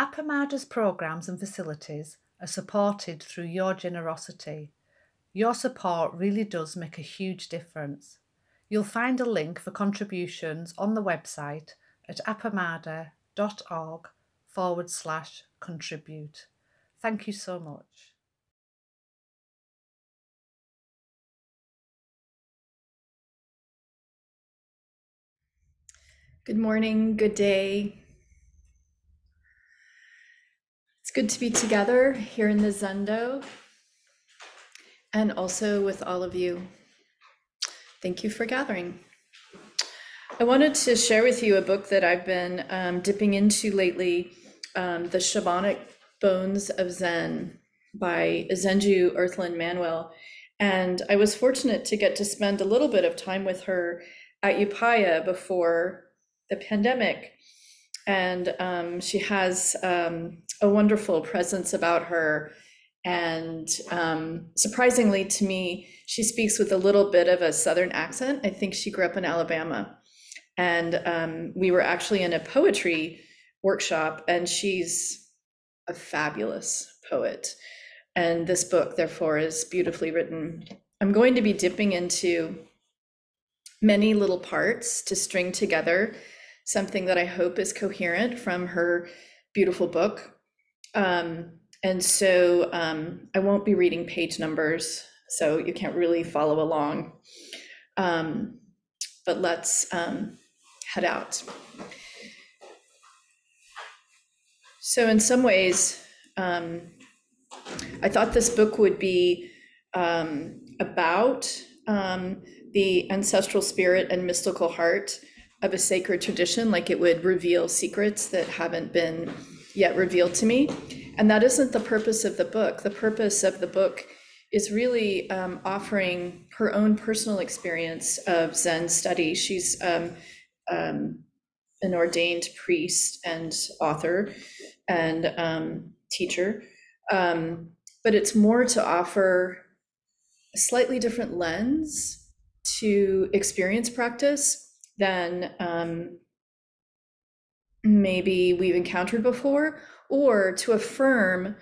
Appamada's programs and facilities are supported through your generosity. Your support really does make a huge difference. You'll find a link for contributions on the website at appamada.org forward slash contribute. Thank you so much. Good morning, good day. It's good to be together here in the Zendo and also with all of you. Thank you for gathering. I wanted to share with you a book that I've been um, dipping into lately um, The Shamanic Bones of Zen by Zenju Earthlyn Manuel. And I was fortunate to get to spend a little bit of time with her at Upaya before the pandemic. And um, she has um, a wonderful presence about her. And um, surprisingly to me, she speaks with a little bit of a Southern accent. I think she grew up in Alabama. And um, we were actually in a poetry workshop, and she's a fabulous poet. And this book, therefore, is beautifully written. I'm going to be dipping into many little parts to string together something that I hope is coherent from her beautiful book. Um, and so um, I won't be reading page numbers, so you can't really follow along. Um, but let's um, head out. So, in some ways, um, I thought this book would be um, about the ancestral spirit and mystical heart of a sacred tradition, like it would reveal secrets that haven't been yet revealed to me. And that isn't the purpose of the book. The purpose of the book is really um, offering her own personal experience of Zen study. She's um, um, an ordained priest and author and um, teacher. Um, but it's more to offer a slightly different lens to experience practice than um, maybe we've encountered before, or to affirm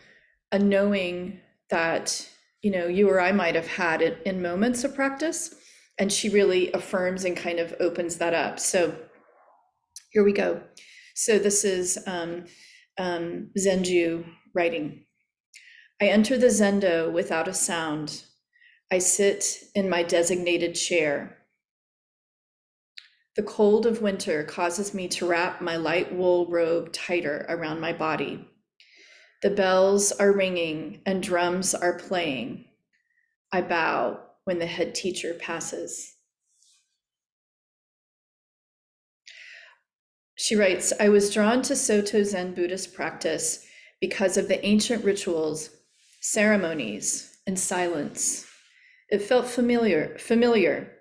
a knowing that you know you or I might have had it in moments of practice, and she really affirms and kind of opens that up. So here we go. So this is um, um, Zenju writing. I enter the Zendo without a sound. I sit in my designated chair. The cold of winter causes me to wrap my light wool robe tighter around my body. The bells are ringing and drums are playing. I bow when the head teacher passes. She writes I was drawn to Soto Zen Buddhist practice because of the ancient rituals, ceremonies, and silence. It felt familiar, familiar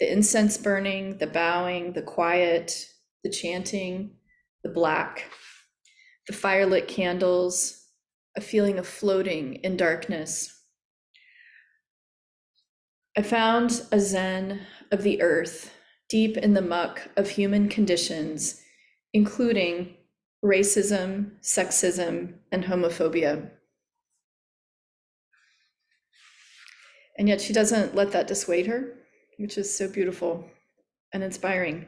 the incense burning, the bowing, the quiet, the chanting, the black, the firelit candles, a feeling of floating in darkness. I found a Zen of the earth deep in the muck of human conditions, including racism, sexism, and homophobia. And yet she doesn't let that dissuade her which is so beautiful and inspiring.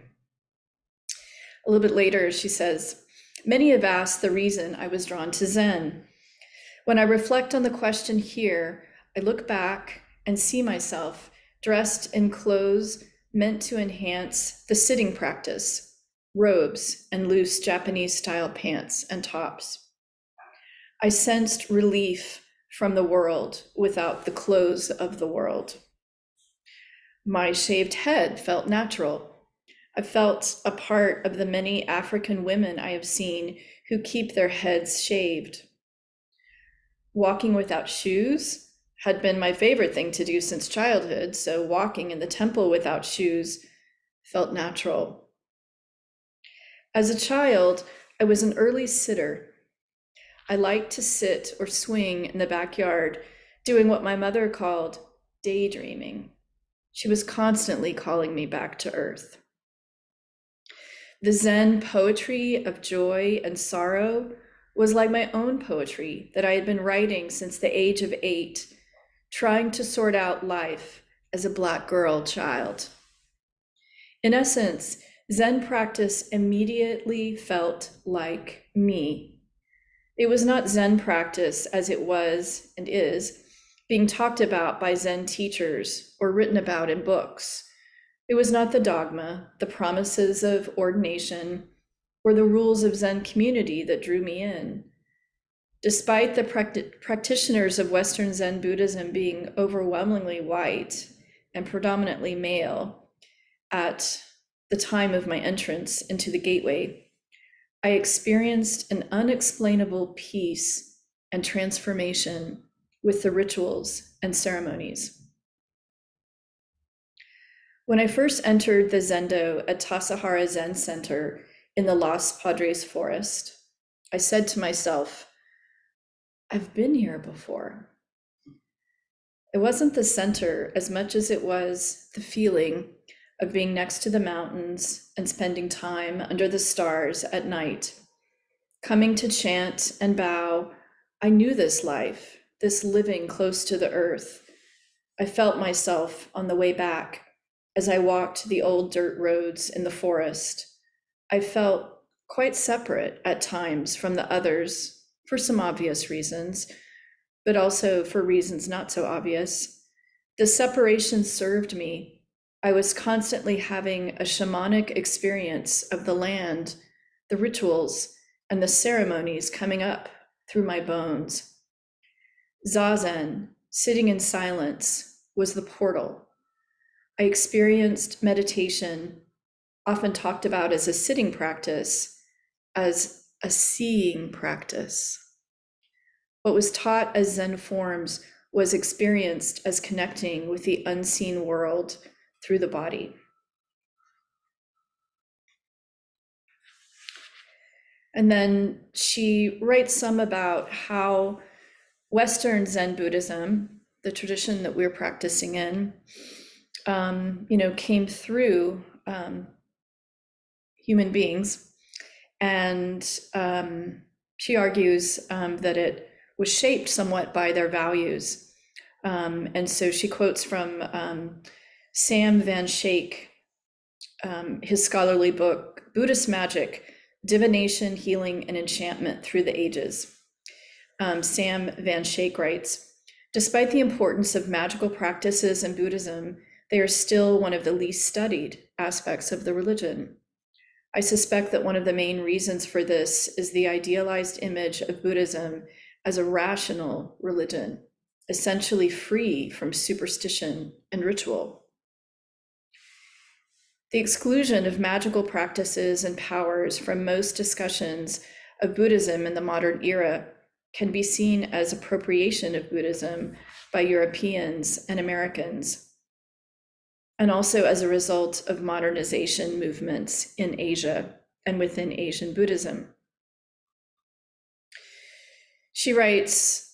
A little bit later, she says, Many have asked the reason I was drawn to Zen. When I reflect on the question here, I look back and see myself dressed in clothes meant to enhance the sitting practice, robes and loose Japanese style pants and tops. I sensed relief from the world without the clothes of the world. My shaved head felt natural. I felt a part of the many African women I have seen who keep their heads shaved. Walking without shoes had been my favorite thing to do since childhood, so walking in the temple without shoes felt natural. As a child, I was an early sitter. I liked to sit or swing in the backyard, doing what my mother called daydreaming. She was constantly calling me back to earth. The Zen poetry of joy and sorrow was like my own poetry that I had been writing since the age of eight, trying to sort out life as a Black girl child. In essence, Zen practice immediately felt like me. It was not Zen practice as it was and is being talked about by Zen teachers or written about in books. It was not the dogma, the promises of ordination, or the rules of Zen community that drew me in. Despite the practi- practitioners of Western Zen Buddhism being overwhelmingly white and predominantly male at the time of my entrance into the gateway, I experienced an unexplainable peace and transformation with the rituals and ceremonies. When I first entered the Zendo at Tassajara Zen Center in the Los Padres forest, I said to myself, I've been here before. It wasn't the center as much as it was the feeling of being next to the mountains and spending time under the stars at night. Coming to chant and bow, I knew this life, this living close to the earth. I felt myself on the way back as I walked the old dirt roads in the forest. I felt quite separate at times from the others for some obvious reasons, but also for reasons not so obvious. The separation served me I was constantly having a shamanic experience of the land, the rituals, and the ceremonies coming up through my bones. Zazen, sitting in silence, was the portal. I experienced meditation, often talked about as a sitting practice, as a seeing practice. What was taught as Zen forms was experienced as connecting with the unseen world through the body. And then she writes some about how Western Zen Buddhism, the tradition that we're practicing in, um, you know, came through um, human beings. And um, she argues um, that it was shaped somewhat by their values. Um, and so she quotes from um, Sam Van Schaik, um, his scholarly book, Buddhist Magic Divination, Healing, and Enchantment Through the Ages. Um, Sam Van Schaik writes Despite the importance of magical practices in Buddhism, they are still one of the least studied aspects of the religion. I suspect that one of the main reasons for this is the idealized image of Buddhism as a rational religion, essentially free from superstition and ritual. The exclusion of magical practices and powers from most discussions of Buddhism in the modern era can be seen as appropriation of Buddhism by Europeans and Americans, and also as a result of modernization movements in Asia and within Asian Buddhism. She writes,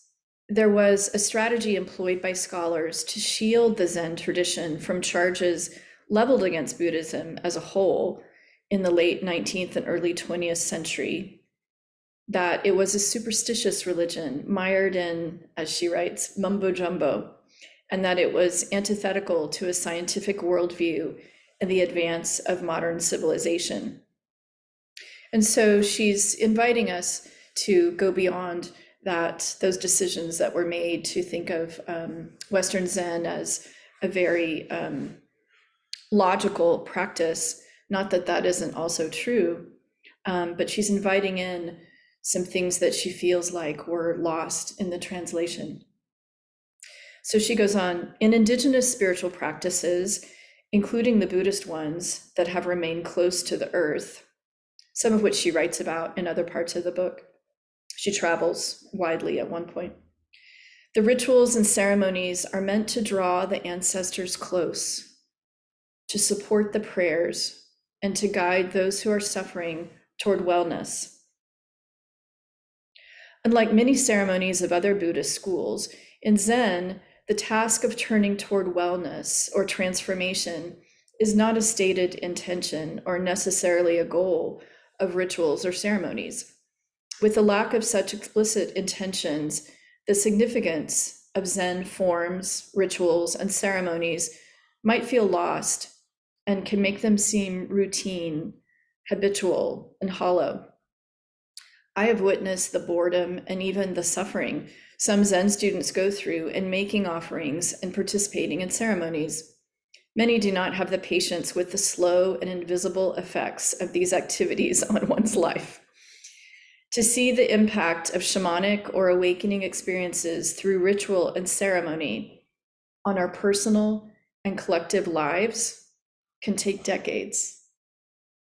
there was a strategy employed by scholars to shield the Zen tradition from charges leveled against Buddhism as a whole in the late 19th and early 20th century, that it was a superstitious religion mired in, as she writes, mumbo jumbo, and that it was antithetical to a scientific worldview and the advance of modern civilization. And so she's inviting us to go beyond that, those decisions that were made to think of um, Western Zen as a very um, logical practice. Not that that isn't also true, um, but she's inviting in some things that she feels like were lost in the translation. So she goes on in indigenous spiritual practices, including the Buddhist ones that have remained close to the earth, some of which she writes about in other parts of the book. She travels widely at one point. The rituals and ceremonies are meant to draw the ancestors close, to support the prayers, and to guide those who are suffering toward wellness. Unlike many ceremonies of other Buddhist schools, in Zen, the task of turning toward wellness or transformation is not a stated intention or necessarily a goal of rituals or ceremonies. With the lack of such explicit intentions, the significance of Zen forms, rituals, and ceremonies might feel lost and can make them seem routine, habitual, and hollow. I have witnessed the boredom and even the suffering some Zen students go through in making offerings and participating in ceremonies. Many do not have the patience with the slow and invisible effects of these activities on one's life. To see the impact of shamanic or awakening experiences through ritual and ceremony on our personal and collective lives can take decades.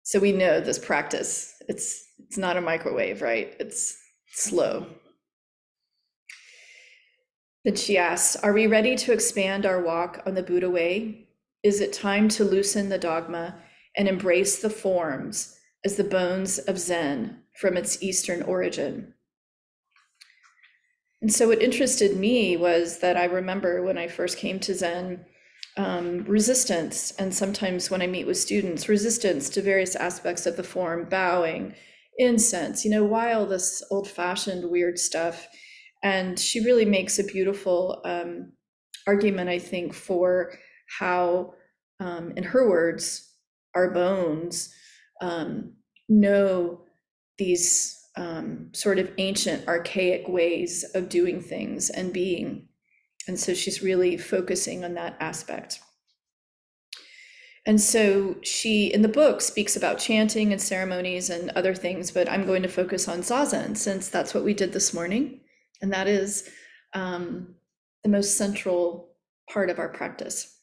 So we know this practice. It's it's not a microwave, right? It's slow. Then she asks, Are we ready to expand our walk on the Buddha way? Is it time to loosen the dogma and embrace the forms as the bones of Zen from its Eastern origin? And so, what interested me was that I remember when I first came to Zen, um, resistance, and sometimes when I meet with students, resistance to various aspects of the form, bowing, incense, you know, why all this old fashioned weird stuff? And she really makes a beautiful um, argument, I think, for how, um, in her words, our bones um, know these um, sort of ancient, archaic ways of doing things and being. And so she's really focusing on that aspect. And so she, in the book, speaks about chanting and ceremonies and other things, but I'm going to focus on Zazen since that's what we did this morning. And that is um, the most central part of our practice.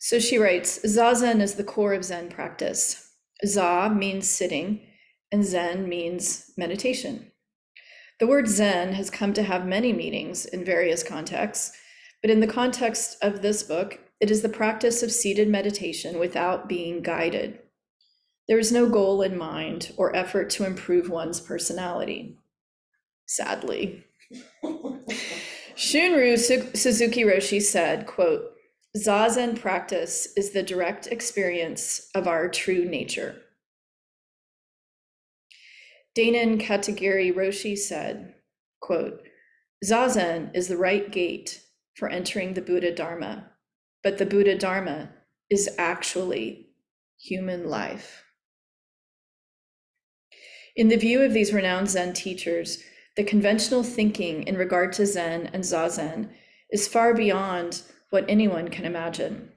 So she writes Zazen is the core of Zen practice. Za means sitting, and Zen means meditation. The word Zen has come to have many meanings in various contexts, but in the context of this book, it is the practice of seated meditation without being guided. There is no goal in mind or effort to improve one's personality sadly. Shunryu Suzuki Roshi said, quote, Zazen practice is the direct experience of our true nature. Dainin Katagiri Roshi said, quote, Zazen is the right gate for entering the Buddha Dharma, but the Buddha Dharma is actually human life. In the view of these renowned Zen teachers, the conventional thinking in regard to Zen and Zazen is far beyond what anyone can imagine.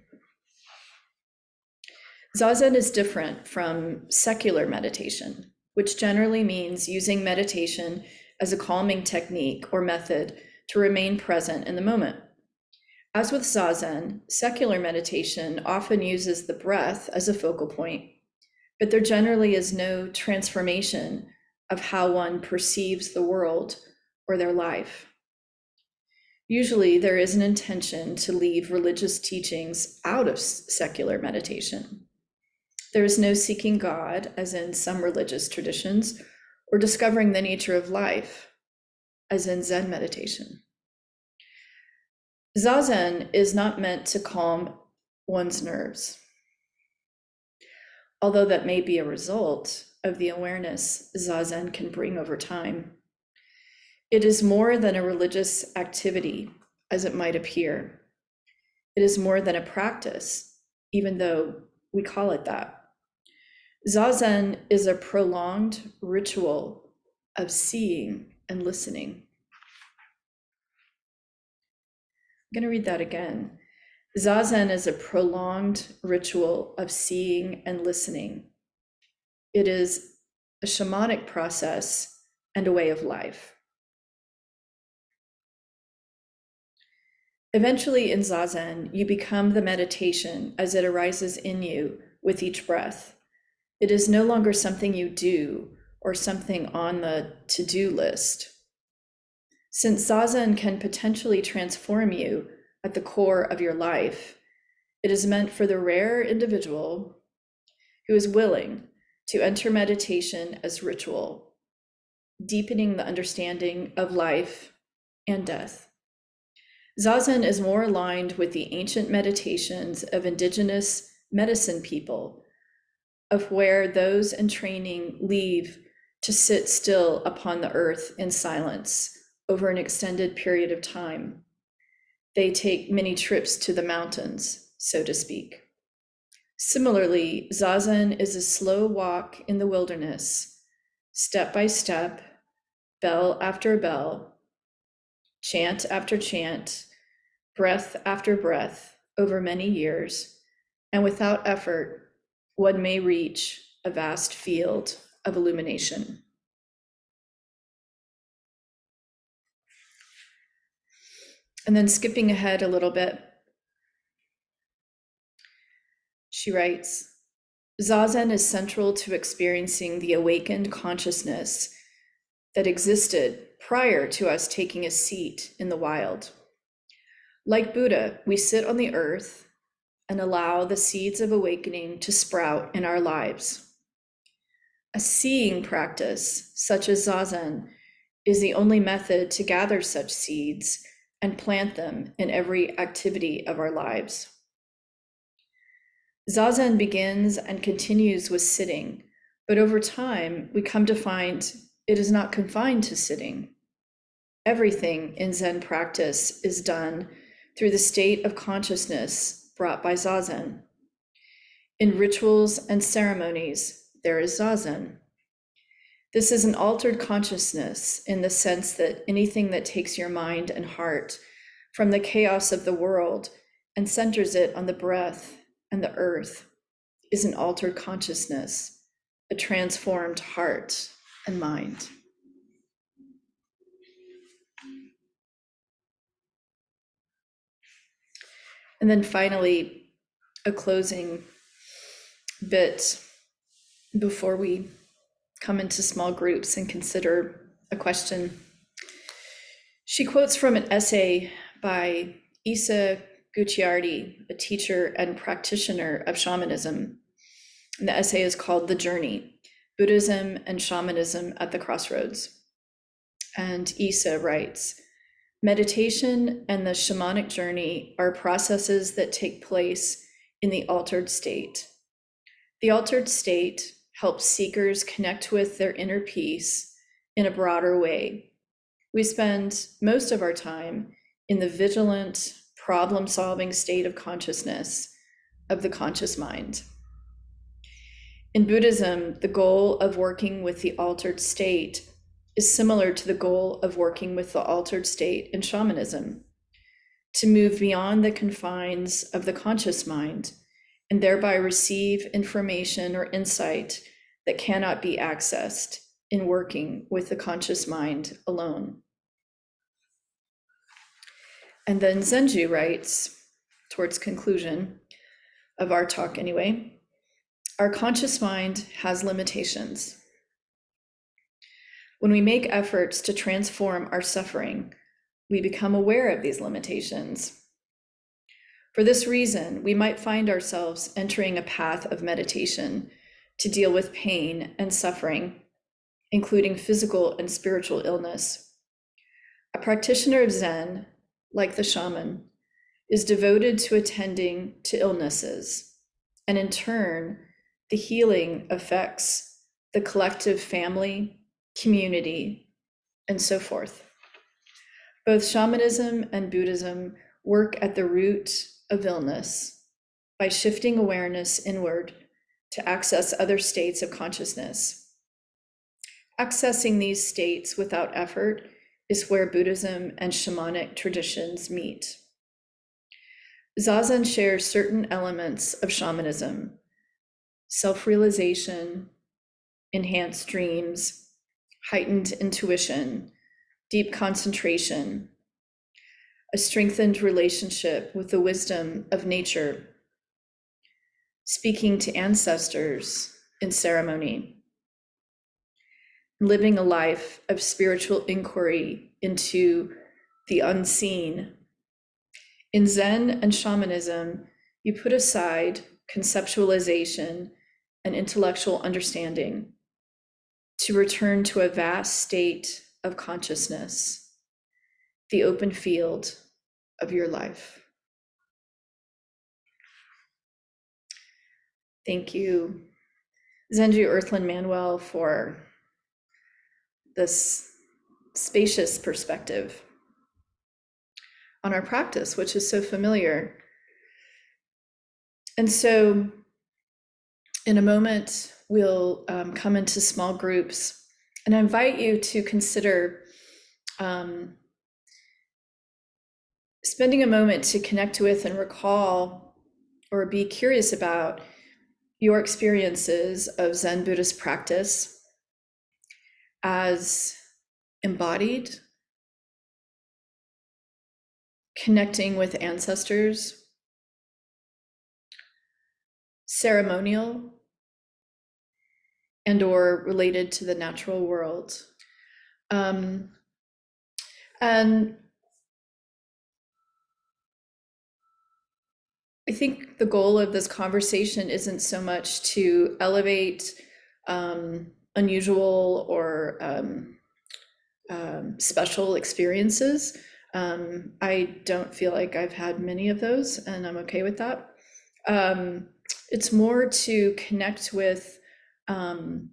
Zazen is different from secular meditation, which generally means using meditation as a calming technique or method to remain present in the moment. As with Zazen, secular meditation often uses the breath as a focal point, but there generally is no transformation of how one perceives the world or their life. Usually, there is an intention to leave religious teachings out of secular meditation. There is no seeking God, as in some religious traditions, or discovering the nature of life, as in Zen meditation. Zazen is not meant to calm one's nerves. Although that may be a result, of the awareness Zazen can bring over time. It is more than a religious activity, as it might appear. It is more than a practice, even though we call it that. Zazen is a prolonged ritual of seeing and listening. I'm going to read that again. Zazen is a prolonged ritual of seeing and listening. It is a shamanic process and a way of life. Eventually, in Zazen, you become the meditation as it arises in you with each breath. It is no longer something you do or something on the to do list. Since Zazen can potentially transform you at the core of your life, it is meant for the rare individual who is willing to enter meditation as ritual, deepening the understanding of life and death. Zazen is more aligned with the ancient meditations of indigenous medicine people, of where those in training leave to sit still upon the earth in silence over an extended period of time. They take many trips to the mountains, so to speak. Similarly, Zazen is a slow walk in the wilderness, step by step, bell after bell, chant after chant, breath after breath over many years, and without effort, one may reach a vast field of illumination. And then skipping ahead a little bit, she writes Zazen is central to experiencing the awakened consciousness that existed prior to us taking a seat in the wild. Like Buddha, we sit on the earth and allow the seeds of awakening to sprout in our lives. A seeing practice, such as Zazen, is the only method to gather such seeds and plant them in every activity of our lives. Zazen begins and continues with sitting, but over time, we come to find it is not confined to sitting. Everything in Zen practice is done through the state of consciousness brought by Zazen. In rituals and ceremonies, there is Zazen. This is an altered consciousness in the sense that anything that takes your mind and heart from the chaos of the world and centers it on the breath and the earth is an altered consciousness, a transformed heart and mind. And then finally, a closing bit before we come into small groups and consider a question. She quotes from an essay by Isa Gucciardi, a teacher and practitioner of shamanism. And the essay is called The Journey Buddhism and Shamanism at the Crossroads. And Isa writes Meditation and the shamanic journey are processes that take place in the altered state. The altered state helps seekers connect with their inner peace in a broader way. We spend most of our time in the vigilant, problem solving state of consciousness of the conscious mind. In Buddhism, the goal of working with the altered state is similar to the goal of working with the altered state in shamanism to move beyond the confines of the conscious mind and thereby receive information or insight that cannot be accessed in working with the conscious mind alone. And then Zenju writes, towards conclusion of our talk anyway, our conscious mind has limitations. When we make efforts to transform our suffering, we become aware of these limitations. For this reason, we might find ourselves entering a path of meditation to deal with pain and suffering, including physical and spiritual illness. A practitioner of Zen like the shaman, is devoted to attending to illnesses. And in turn, the healing affects the collective family, community, and so forth. Both shamanism and Buddhism work at the root of illness by shifting awareness inward to access other states of consciousness. Accessing these states without effort is where Buddhism and shamanic traditions meet. Zazen shares certain elements of shamanism self realization, enhanced dreams, heightened intuition, deep concentration, a strengthened relationship with the wisdom of nature, speaking to ancestors in ceremony living a life of spiritual inquiry into the unseen. In Zen and shamanism, you put aside conceptualization and intellectual understanding to return to a vast state of consciousness, the open field of your life. Thank you, Zenju Earthlyn Manuel, for this spacious perspective on our practice, which is so familiar. And so, in a moment, we'll um, come into small groups, and I invite you to consider um, spending a moment to connect with and recall or be curious about your experiences of Zen Buddhist practice as embodied, connecting with ancestors, ceremonial, and or related to the natural world. Um, and I think the goal of this conversation isn't so much to elevate um, unusual or um, um, special experiences. Um, I don't feel like I've had many of those, and I'm okay with that. Um, it's more to connect with. Um,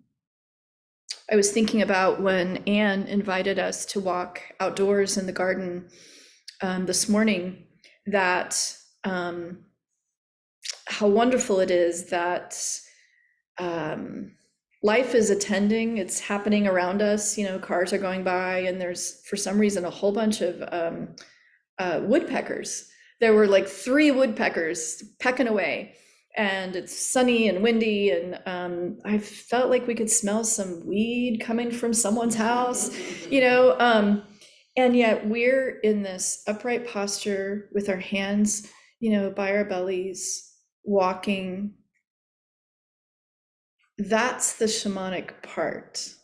I was thinking about when Anne invited us to walk outdoors in the garden this morning, that how wonderful it is that um, life is attending it's happening around us you know cars are going by and there's for some reason a whole bunch of um, uh, woodpeckers. There were like three woodpeckers pecking away and it's sunny and windy and um, i felt like we could smell some weed coming from someone's house you know um, and yet we're in this upright posture with our hands you know by our bellies walking that's the shamanic part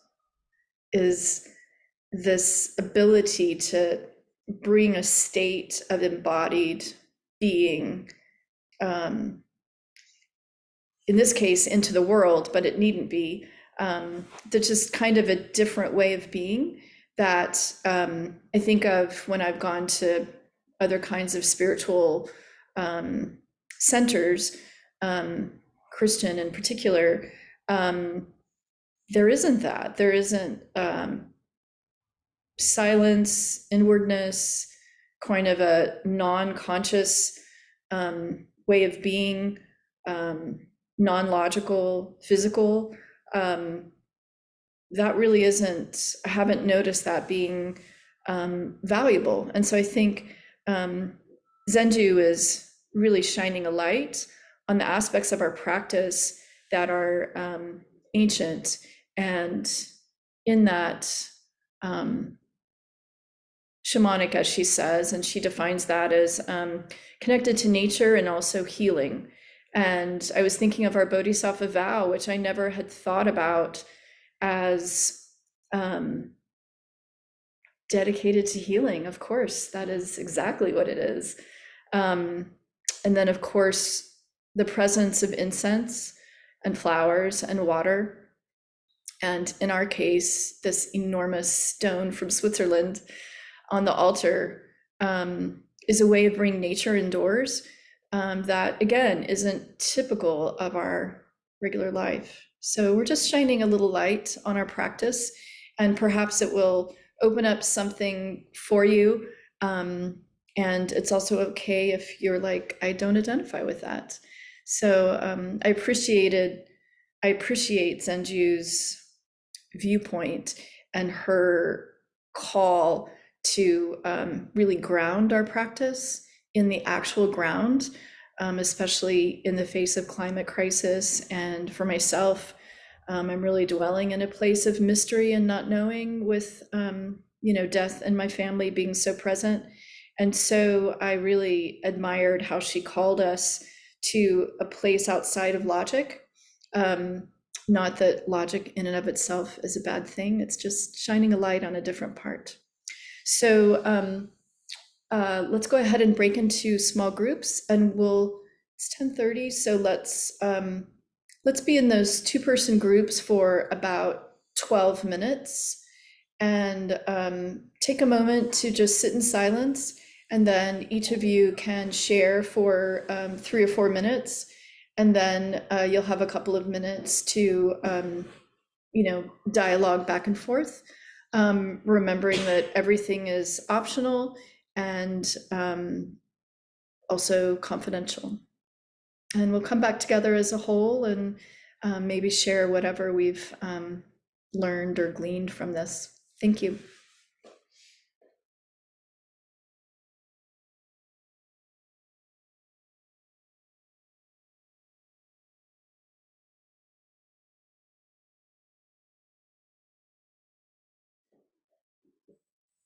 is this ability to bring a state of embodied being um, in this case into the world but it needn't be um, that's just kind of a different way of being that um, i think of when i've gone to other kinds of spiritual um, centers, um, Christian in particular, um, there isn't that. There isn't um, silence, inwardness, kind of a non-conscious um, way of being, um, non-logical, physical. Um, that really isn't. I haven't noticed that being valuable, and so I think um Zenju is really shining a light on the aspects of our practice that are um, ancient. And in that um, shamanic as she says and she defines that as um, connected to nature and also healing. And i was thinking of our bodhisattva vow which i never had thought about as um, dedicated to healing. Of course that is exactly what it is. Um, and then, of course, the presence of incense and flowers and water. And in our case, this enormous stone from Switzerland on the altar um, is a way of bringing nature indoors um, that, again, isn't typical of our regular life. So we're just shining a little light on our practice, and perhaps it will open up something for you um, and it's also okay if you're like i don't identify with that. So um, i appreciated i appreciate zenju's viewpoint and her call to um, really ground our practice in the actual ground um, especially in the face of climate crisis. And for myself um, i'm really dwelling in a place of mystery and not knowing with um, you know death and my family being so present and so I really admired how she called us to a place outside of logic. Um, not that logic in and of itself is a bad thing, it's just shining a light on a different part. So um, uh, let's go ahead and break into small groups and we'll, it's 1030, so let's, um, let's be in those two person groups for about 12 minutes and um, take a moment to just sit in silence and then each of you can share for um, three or four minutes. And then uh, you'll have a couple of minutes to, um, you know, dialogue back and forth. um, remembering that everything is optional and um, also confidential. And we'll come back together as a whole and um, maybe share whatever we've um, learned or gleaned from this. Thank you.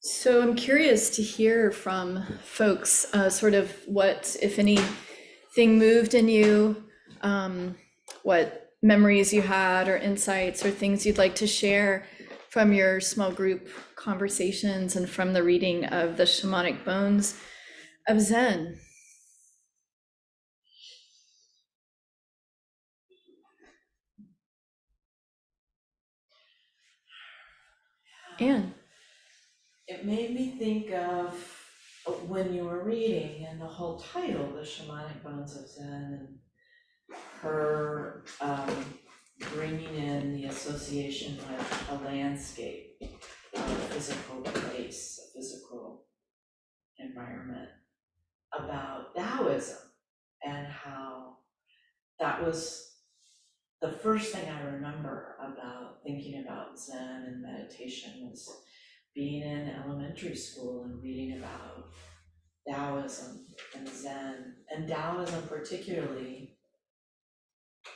So I'm curious to hear from folks, uh, sort of what, if anything, moved in you, um, what memories you had, or insights, or things you'd like to share from your small group conversations and from the reading of the shamanic bones of Zen. Anne it made me think of when you were reading and the whole title, The Shamanic Bones of Zen, and her um, bringing in the association with a landscape, a physical place, a physical environment, about Taoism and how that was the first thing I remember about thinking about Zen and meditation was being in elementary school and reading about Taoism and Zen, and Taoism particularly,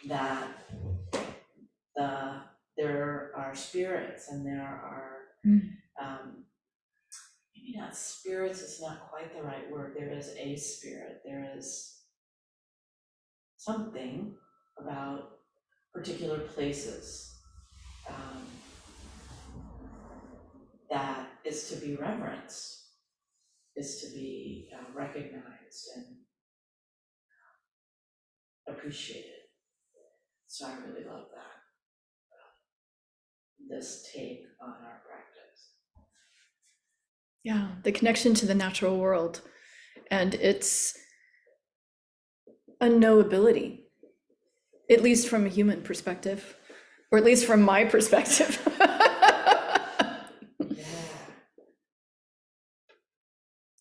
that the there are spirits and there are Mm. um, maybe not spirits is not quite the right word. There is a spirit. There is something about particular places. Um, that is to be reverenced, is to be uh, recognized and uh, appreciated. So I really love that. this take on our practice. Yeah, the connection to the natural world and its unknowability, at least from a human perspective, or at least from my perspective.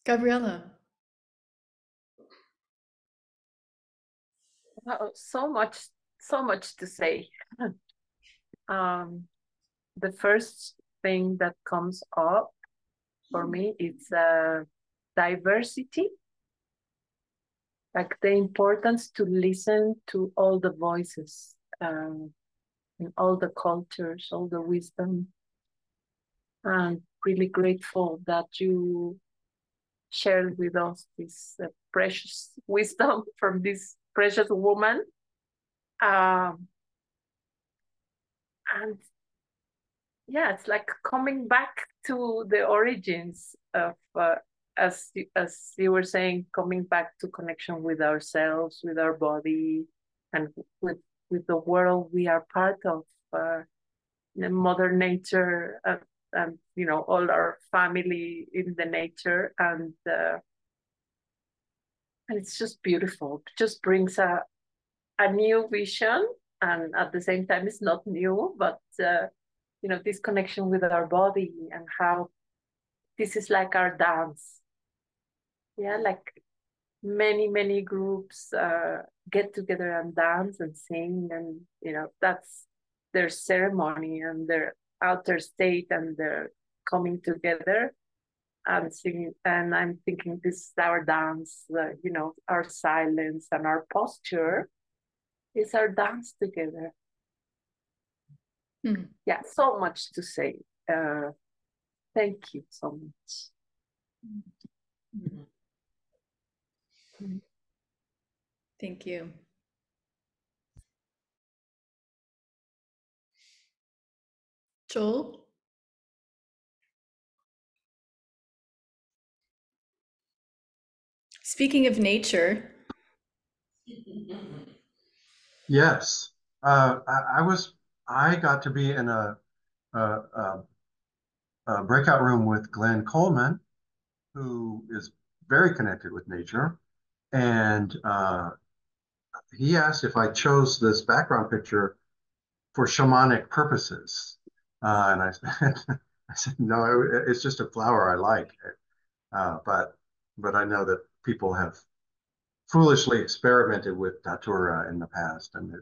Gabriella. Wow, so much, so much to say. um, the first thing that comes up for me is uh, diversity, like the importance to listen to all the voices um, and all the cultures, all the wisdom. I'm really grateful that you shared with us this uh, precious wisdom from this precious woman. Um, and yeah, it's like coming back to the origins of, uh, as as you were saying, coming back to connection with ourselves, with our body, and with with the world we are part of, uh, Mother Nature, uh, and you know all our family in the nature and uh, and it's just beautiful. It just brings a a new vision and at the same time it's not new but uh, you know this connection with our body and how this is like our dance. Yeah like many many groups uh, get together and dance and sing and you know that's their ceremony and their outer state and they're coming together. And singing and i'm thinking this is our dance uh, you know our silence and our posture is our dance together. Hmm. yeah so much to say. Uh, thank you so much. Mm-hmm. thank you Joel? Speaking of nature. Yes, uh, I, I, was. I got to be in a, a, a, a, breakout room with Glenn Coleman, who is very connected with nature, and uh, he asked if I chose this background picture for shamanic purposes. Uh, and I I said, no, it's just a flower I like. Uh, but, but I know that people have foolishly experimented with datura in the past, and it,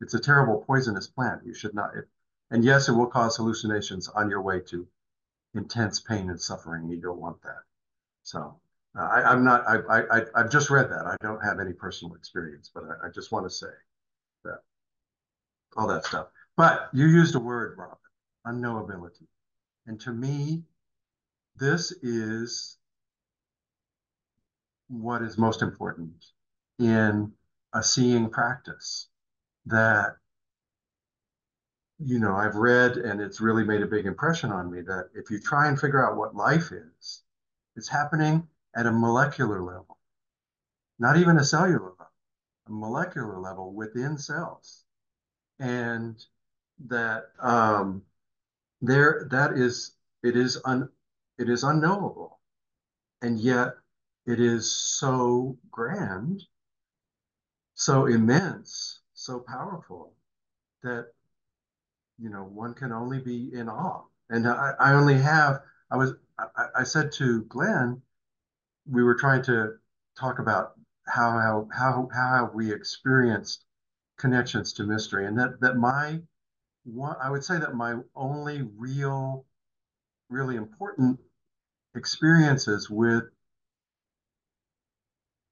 it's a terrible poisonous plant. You should not. It, and yes, it will cause hallucinations on your way to intense pain and suffering. You don't want that. So uh, I, I'm not. I, I, have just read that. I don't have any personal experience, but I, I just want to say that all that stuff. But you used a word, Robin, unknowability, and to me, this is what is most important in a Zen practice that you know I've read and it's really made a big impression on me that if you try and figure out what life is, it's happening at a molecular level, not even a cellular level, a molecular level within cells, and that um, there that is it is un it is unknowable, and yet it is so grand, so immense, so powerful that you know one can only be in awe. And I, I only have I was I, I said to Glenn, we were trying to talk about how how how how we experienced connections to mystery, and that that my one I would say that my only real really important experiences with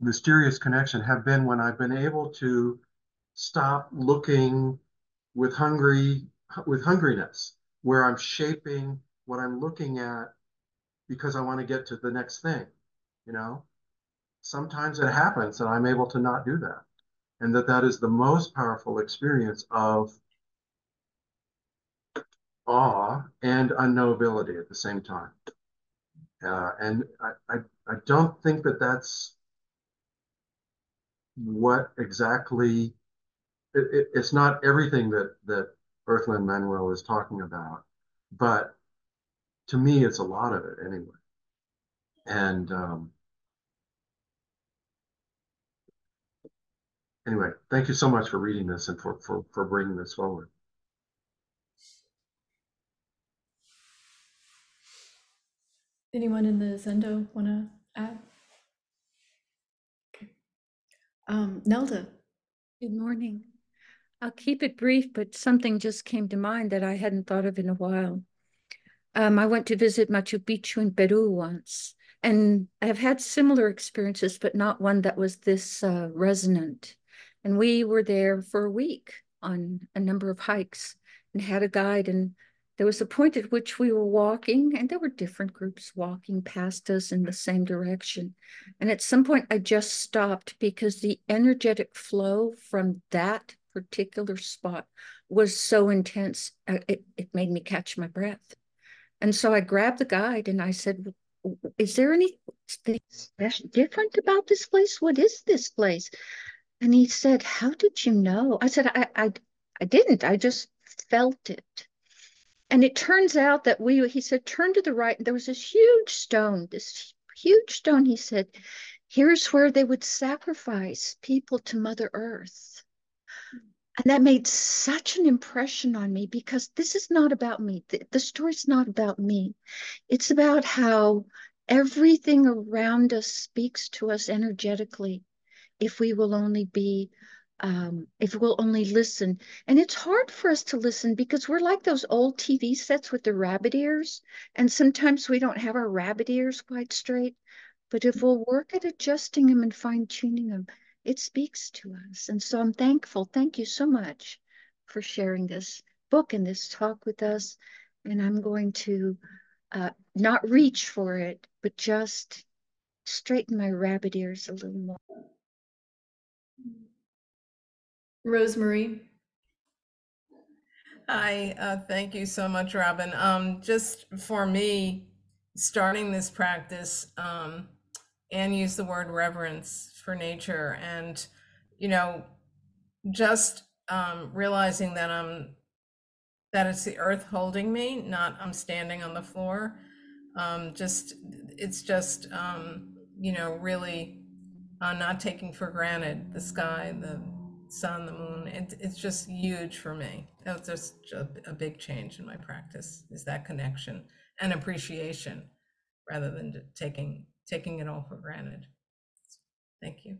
mysterious connection have been when I've been able to stop looking with hungry with hungriness, where I'm shaping what I'm looking at because I want to get to the next thing, you know? Sometimes it happens that I'm able to not do that. And that that is the most powerful experience of awe and unknowability at the same time. Uh, and I, I, I don't think that that's what exactly it, it, it's not everything that that Earthlyn Manuel is talking about, but to me, it's a lot of it anyway. And um, anyway, thank you so much for reading this and for for for bringing this forward. Anyone in the Zendo want to add? Okay. Um, Nelda. Good morning. I'll keep it brief, but something just came to mind that I hadn't thought of in a while. Um, I went to visit Machu Picchu in Peru once, and I've had similar experiences, but not one that was this uh, resonant. And we were there for a week on a number of hikes and had a guide. And there was a point at which we were walking, and there were different groups walking past us in the same direction. And at some point, I just stopped because the energetic flow from that particular spot was so intense, uh, it, it made me catch my breath. And so I grabbed the guide and I said, Is there anything different about this place? What is this place? And he said, How did you know? I said, I, I, I didn't. I just felt it. And it turns out that we, he said, turn to the right. And there was this huge stone, this huge stone. He said, Here's where they would sacrifice people to Mother Earth. And that made such an impression on me because this is not about me. The, the story's not about me. It's about how everything around us speaks to us energetically if we will only be um, if we'll only listen. And it's hard for us to listen because we're like those old TV sets with the rabbit ears. And sometimes we don't have our rabbit ears quite straight. But if we'll work at adjusting them and fine tuning them, it speaks to us. And so I'm thankful. Thank you so much for sharing this book and this talk with us. And I'm going to uh, not reach for it, but just straighten my rabbit ears a little more. Rosemary. Hi, uh, thank you so much, Robin. Um, just for me, starting this practice, um, Anne used the word reverence for nature, and you know, just um, realizing that I'm that it's the earth holding me, not I'm standing on the floor. Um, just it's just um, you know really uh, not taking for granted the sky, the sun, the moon. It, it's just huge for me. That was just a, a big change in my practice. Is that connection and appreciation rather than taking taking it all for granted. Thank you.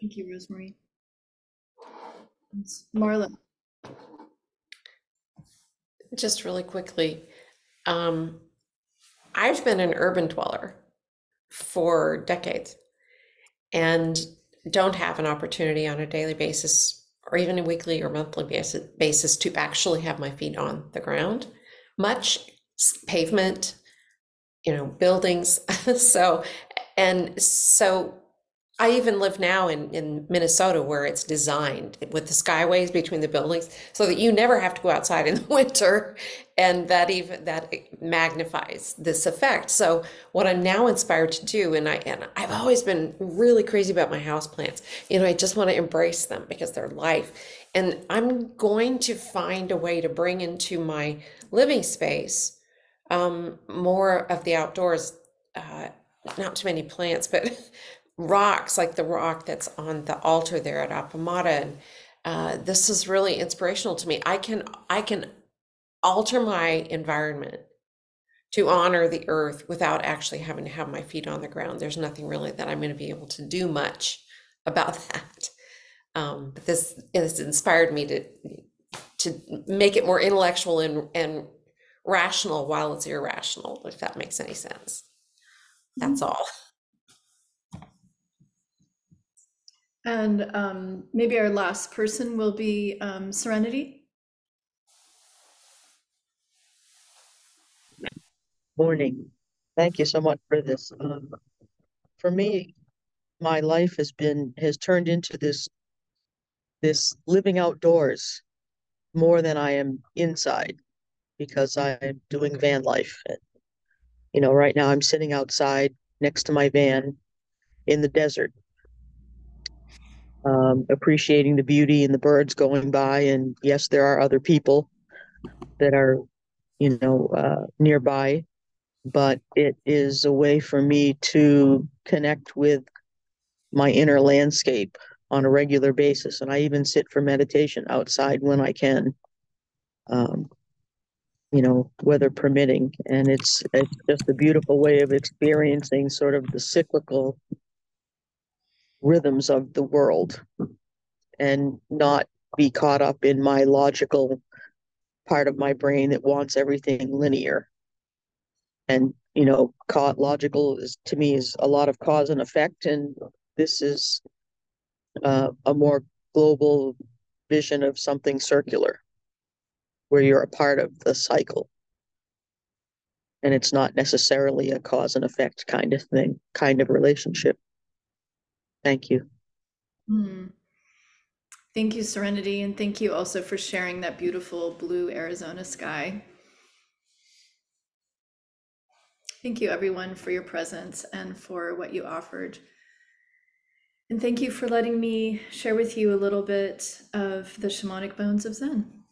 Thank you, Rosemary. Marla, Just really quickly, um, I've been an urban dweller for decades and don't have an opportunity on a daily basis or even a weekly or monthly basis, basis to actually have my feet on the ground. Much pavement, you know, buildings. so, and so I even live now in, in Minnesota where it's designed with the skyways between the buildings so that you never have to go outside in the winter and that even that magnifies this effect. So what I'm now inspired to do and I and I've always been really crazy about my house plants. You know, I just want to embrace them because they're life. And I'm going to find a way to bring into my living space um, more of the outdoors uh, not too many plants, but rocks like the rock that's on the altar there at Appamada. And uh, this is really inspirational to me. I can I can alter my environment to honor the earth without actually having to have my feet on the ground. There's nothing really that I'm going to be able to do much about that. Um, but this has inspired me to to make it more intellectual and and rational while it's irrational, if that makes any sense. That's all. And um, maybe our last person will be um, Serenity. Morning. Thank you so much for this. Um, for me, my life has been has turned into this this living outdoors more than I am inside because I'm doing van life. And, you know, right now I'm sitting outside next to my van in the desert, um, appreciating the beauty and the birds going by. And yes, there are other people that are, you know, uh, nearby but it is a way for me to connect with my inner landscape on a regular basis. And I even sit for meditation outside when I can, um, you know, weather permitting. And it's, it's just a beautiful way of experiencing sort of the cyclical rhythms of the world and not be caught up in my logical part of my brain that wants everything linear. And you know ca- logical is to me is a lot of cause and effect and this is uh, a more global vision of something circular where you're a part of the cycle. And it's not necessarily a cause and effect kind of thing kind of relationship thank you Hmm. Thank you, Serenity, and thank you also for sharing that beautiful blue Arizona sky. Thank you, everyone, for your presence and for what you offered. And thank you for letting me share with you a little bit of the shamanic bones of Zen.